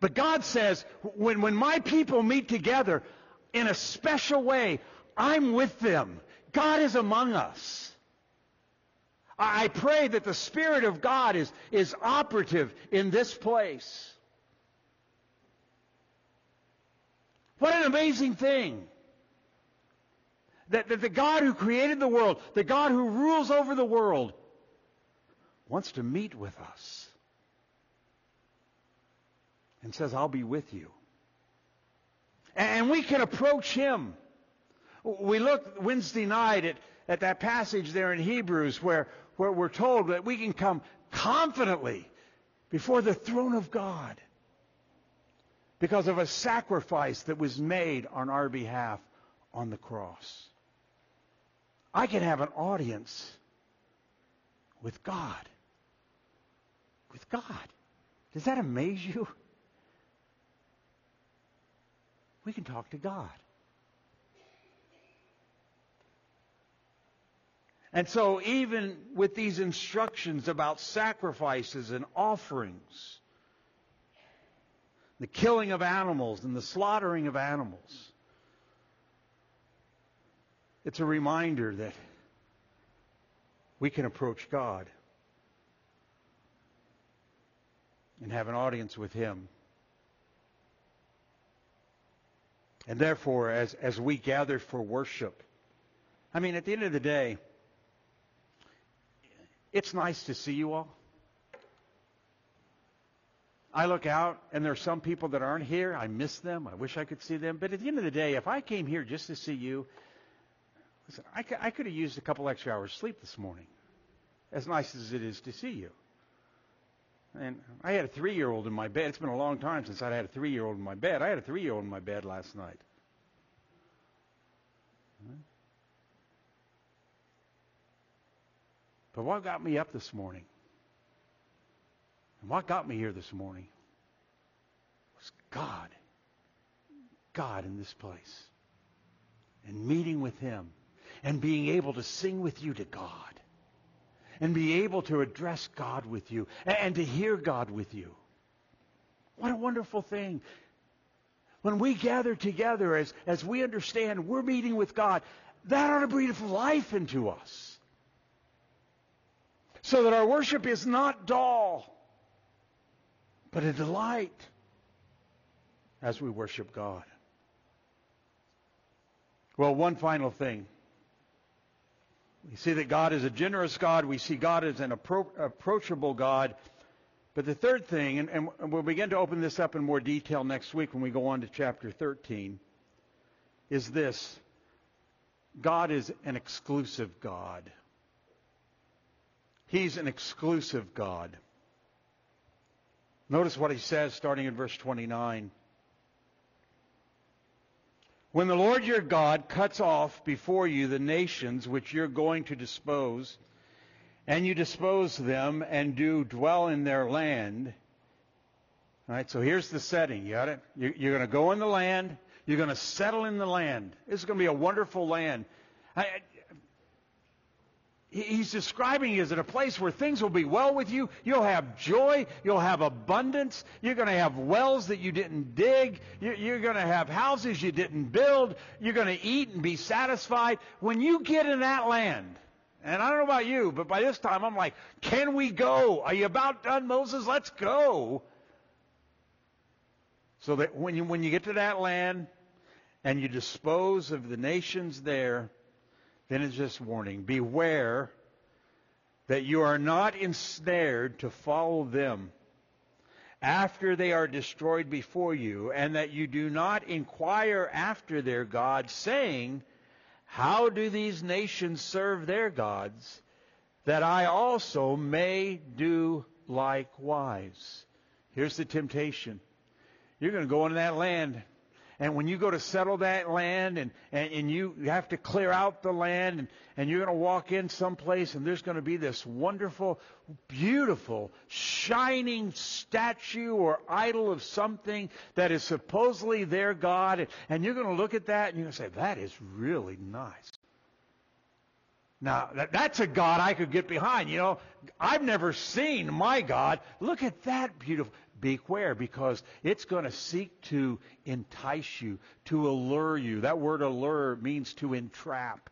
Speaker 1: But God says, when, when my people meet together in a special way, I'm with them. God is among us. I pray that the Spirit of God is, is operative in this place. What an amazing thing. That, that the God who created the world, the God who rules over the world, wants to meet with us and says, I'll be with you. And we can approach Him. We looked Wednesday night at, at that passage there in Hebrews where, where we're told that we can come confidently before the throne of God because of a sacrifice that was made on our behalf on the cross. I can have an audience with God. With God. Does that amaze you? We can talk to God. And so, even with these instructions about sacrifices and offerings, the killing of animals and the slaughtering of animals, it's a reminder that we can approach God and have an audience with Him. And therefore, as, as we gather for worship, I mean, at the end of the day, it's nice to see you all. I look out, and there are some people that aren't here. I miss them. I wish I could see them. But at the end of the day, if I came here just to see you, listen, I, I could have used a couple extra hours sleep this morning, as nice as it is to see you. And I had a three-year-old in my bed. It's been a long time since I had a three-year-old in my bed. I had a three-year-old in my bed last night. But what got me up this morning, and what got me here this morning, was God. God in this place. And meeting with Him. And being able to sing with you to God. And be able to address God with you. And to hear God with you. What a wonderful thing. When we gather together as, as we understand we're meeting with God, that ought to breathe life into us so that our worship is not dull, but a delight as we worship God. Well, one final thing. We see that God is a generous God. We see God as an appro- approachable God. But the third thing, and, and, we'll begin to open this up in more detail next week when we go on to chapter 13, is this God is an exclusive God. He's an exclusive God. Notice what he says starting in verse 29. When the Lord your God cuts off before you the nations which you're going to dispose, and you dispose them and do dwell in their land, All right, so here's the setting. You got it? You're going to go in the land. You're going to settle in the land. This is going to be a wonderful land. He's describing is it a place where things will be well with you. You'll have joy. You'll have abundance. You're going to have wells that you didn't dig. You're going to have houses you didn't build. You're going to eat and be satisfied. When you get in that land and i don't know about you but by this time i'm like can we go? Are you about done moses? Let's go. So that when you when you get to that land and you dispose of the nations there then it's just warning. Beware that you are not ensnared to follow them after they are destroyed before you, and that you do not inquire after their gods, saying, How do these nations serve their gods, that I also may do likewise? Here's the temptation. You're going to go into that land and when you go to settle that land and, and, and you have to clear out the land and, and you're going to walk in someplace and there's going to be this wonderful, beautiful, shining statue or idol of something that is supposedly their God. And, and you're going to look at that and you're going to say, that is really nice. Now, that, that's a God I could get behind. You know, I've never seen my God. Look at that beautiful. Beware, because it's going to seek to entice you, to allure you. That word allure means to entrap.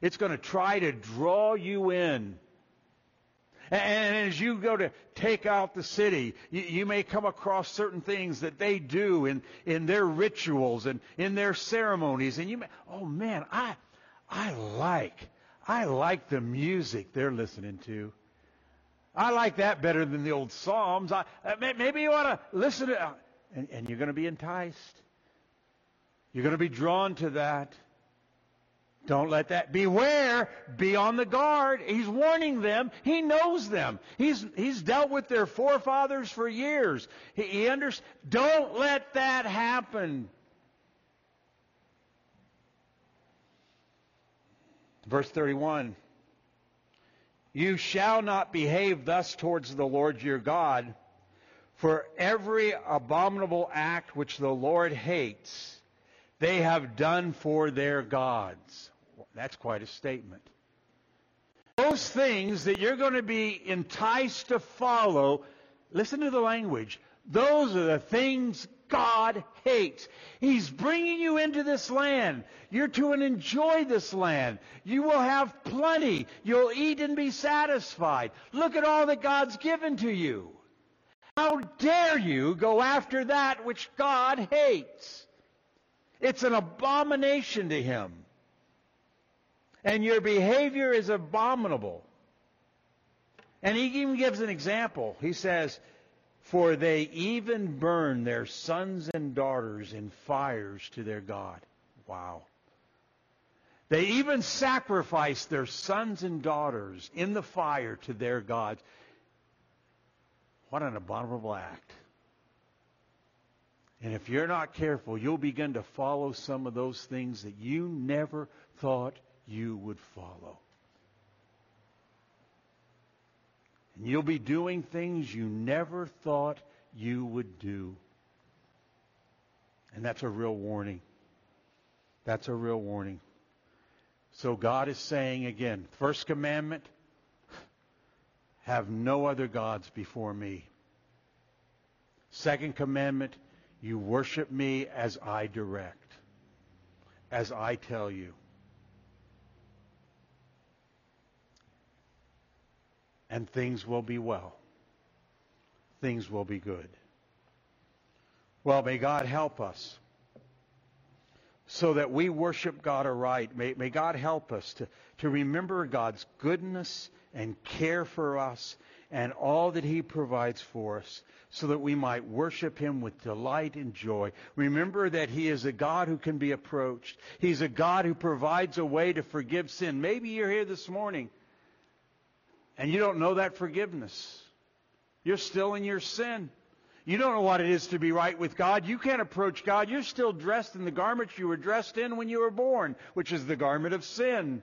Speaker 1: It's going to try to draw you in. And as you go to take out the city, you, may come across certain things that they do in, in their rituals and in their ceremonies. And you may, oh man, I, I like, I like the music they're listening to. I like that better than the old Psalms. I, uh, maybe you ought to listen to, and, and you're going to be enticed. You're going to be drawn to that. Don't let that. Beware. Be on the guard. He's warning them. He knows them. He's, he's dealt with their forefathers for years. He, he understands. Don't let that happen. Verse 31. You shall not behave thus towards the Lord your God, for every abominable act which the Lord hates, they have done for their gods. That's quite a statement. Those things that you're going to be enticed to follow, listen to the language. Those are the things God hates. He's bringing you into this land. You're to enjoy this land. You will have plenty. You'll eat and be satisfied. Look at all that God's given to you. How dare you go after that which God hates? It's an abomination to him. And your behavior is abominable. And he even gives an example. He says, for they even burn their sons and daughters in fires to their God. Wow. They even sacrifice their sons and daughters in the fire to their gods. What an abominable act. And if you're not careful, you'll begin to follow some of those things that you never thought you would follow. And you'll be doing things you never thought you would do. And that's a real warning. That's a real warning. So God is saying again, first commandment, have no other gods before me. Second commandment, you worship me as I direct, as I tell you. And things will be well. Things will be good. Well, may God help us so that we worship God aright. May, may God help us to, to remember God's goodness and care for us and all that He provides for us so that we might worship Him with delight and joy. Remember that He is a God who can be approached. He's a God who provides a way to forgive sin. Maybe you're here this morning and you don't know that forgiveness. You're still in your sin. You don't know what it is to be right with God. You can't approach God. You're still dressed in the garments you were dressed in when you were born, which is the garment of sin.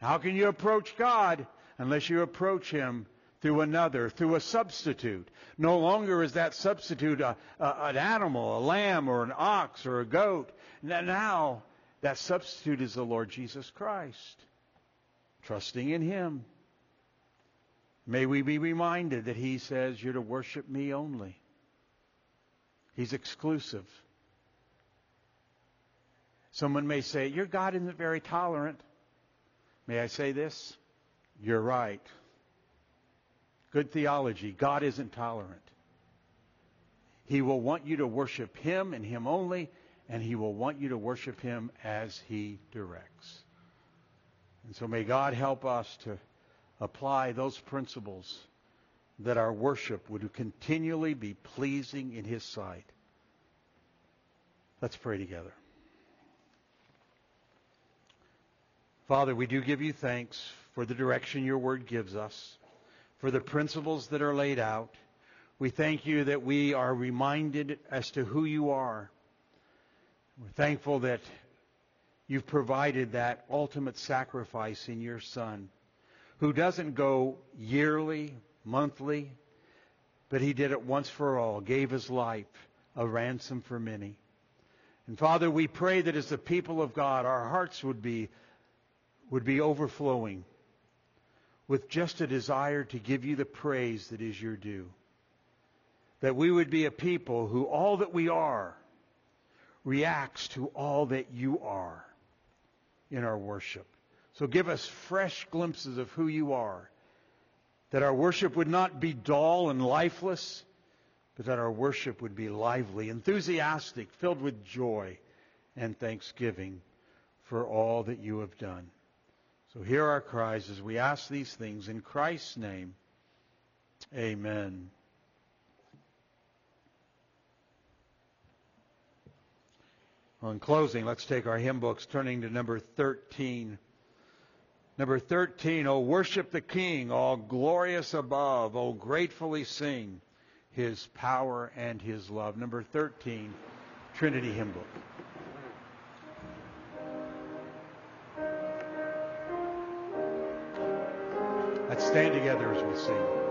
Speaker 1: How can you approach God unless you approach Him through another, through a substitute. No longer is that substitute a, a, an animal, a lamb, or an ox, or a goat. Now, that substitute is the Lord Jesus Christ. Trusting in Him. May we be reminded that He says you're to worship me only. He's exclusive. Someone may say, Your God isn't very tolerant. May I say this? You're right. Good theology. God isn't tolerant. He will want you to worship Him and Him only, and He will want you to worship Him as He directs. And so may God help us to apply those principles that our worship would continually be pleasing in His sight. Let's pray together. Father, we do give you thanks for the direction your word gives us, for the principles that are laid out. We thank you that we are reminded as to who you are. We're thankful that you've provided that ultimate sacrifice in your Son, who doesn't go yearly, monthly, but he did it once for all, gave his life a ransom for many. And Father, we pray that as the people of God, our hearts would be, would be overflowing with just a desire to give you the praise that is your due. That we would be a people who all that we are reacts to all that you are in our worship. So give us fresh glimpses of who you are. That our worship would not be dull and lifeless, but that our worship would be lively, enthusiastic, filled with joy and thanksgiving for all that you have done. So hear our cries as we ask these things in Christ's name. Amen. Well, in closing, let's take our hymn books, turning to number 13. Number 13, O worship the King, all glorious above, O gratefully sing his power and his love. Number 13, Trinity Hymn Book. Let's stand together as we sing.